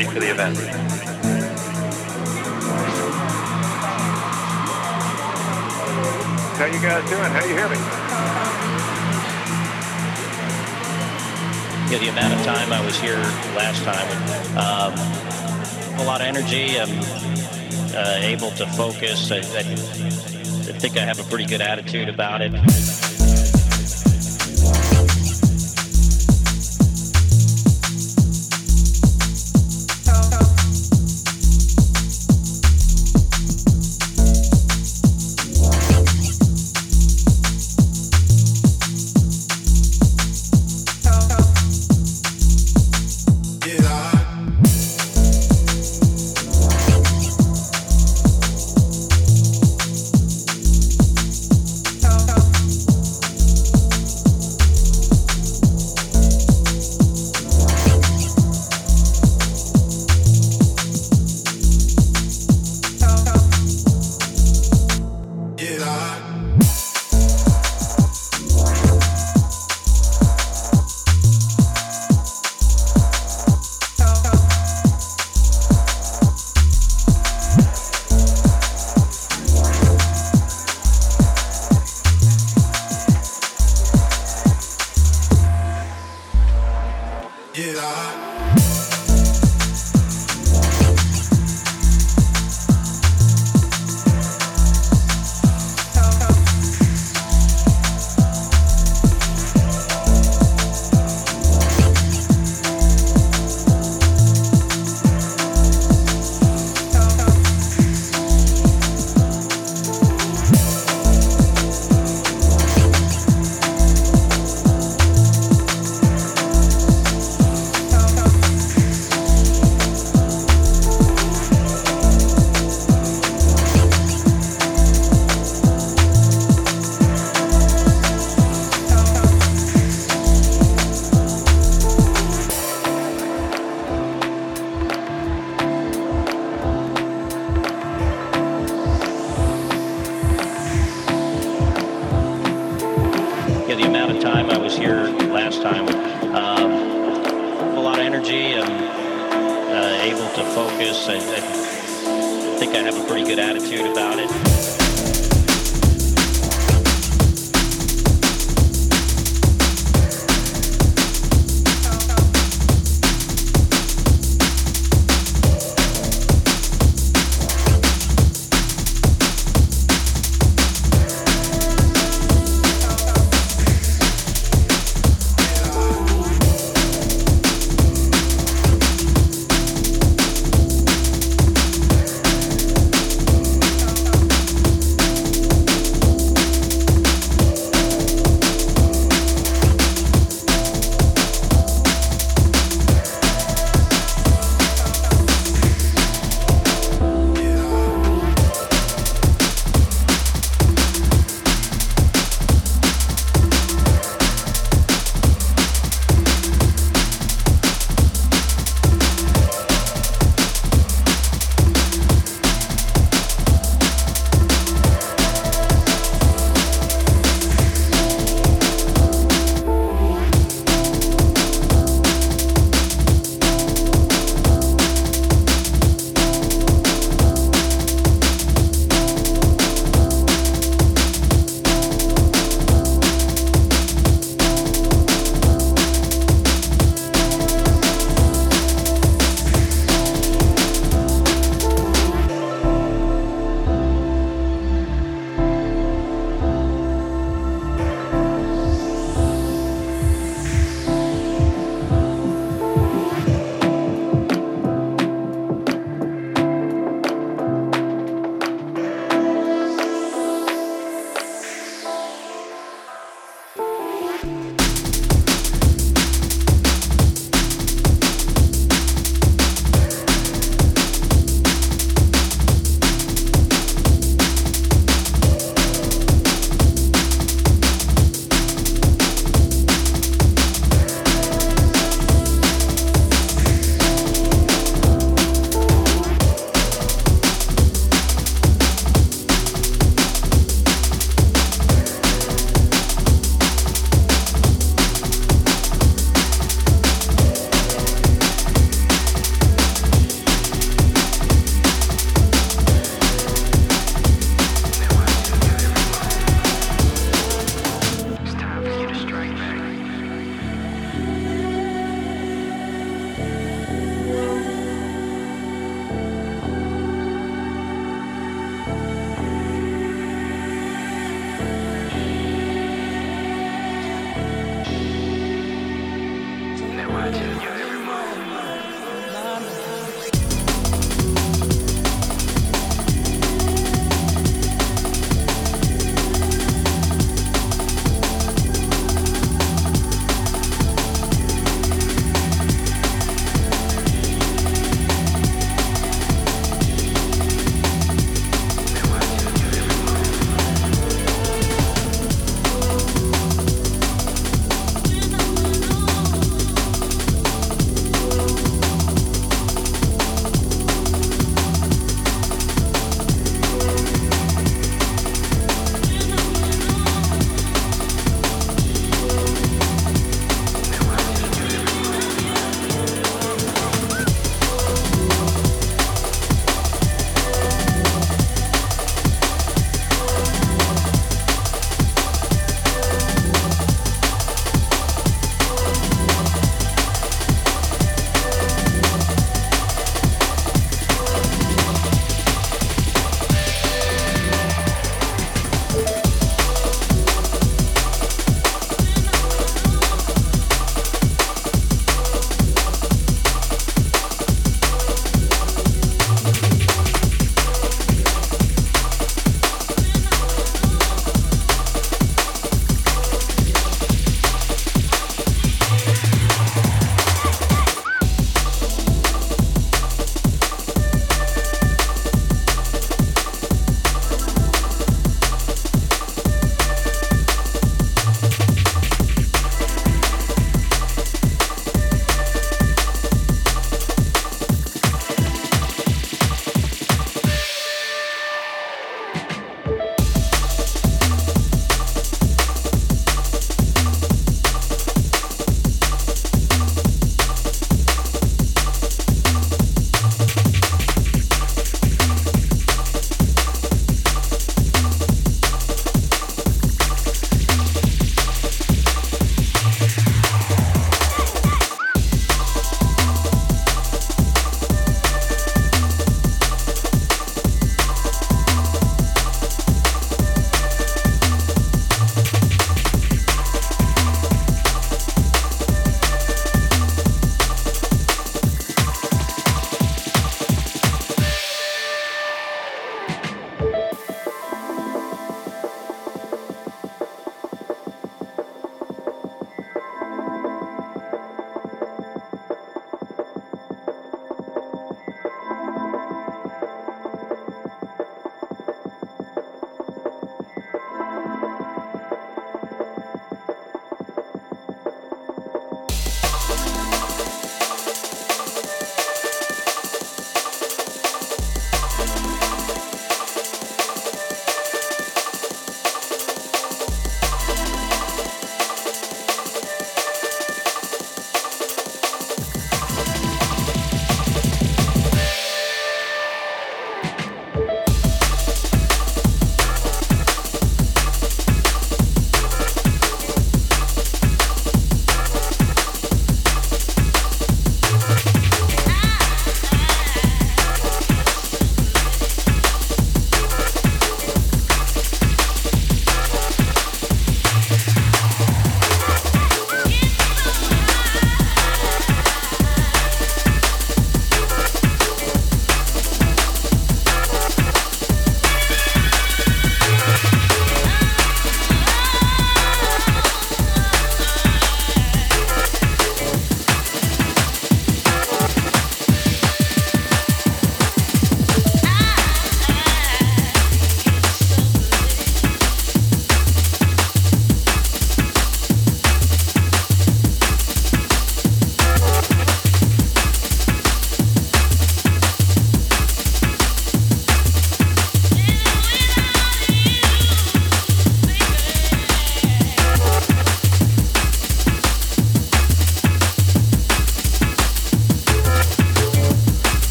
ready for the event. How you guys doing? How you hear me? Yeah, the amount of time I was here last time, um, a lot of energy. I'm uh, able to focus. I, I, I think I have a pretty good attitude about it.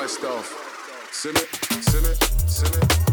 They it, us all.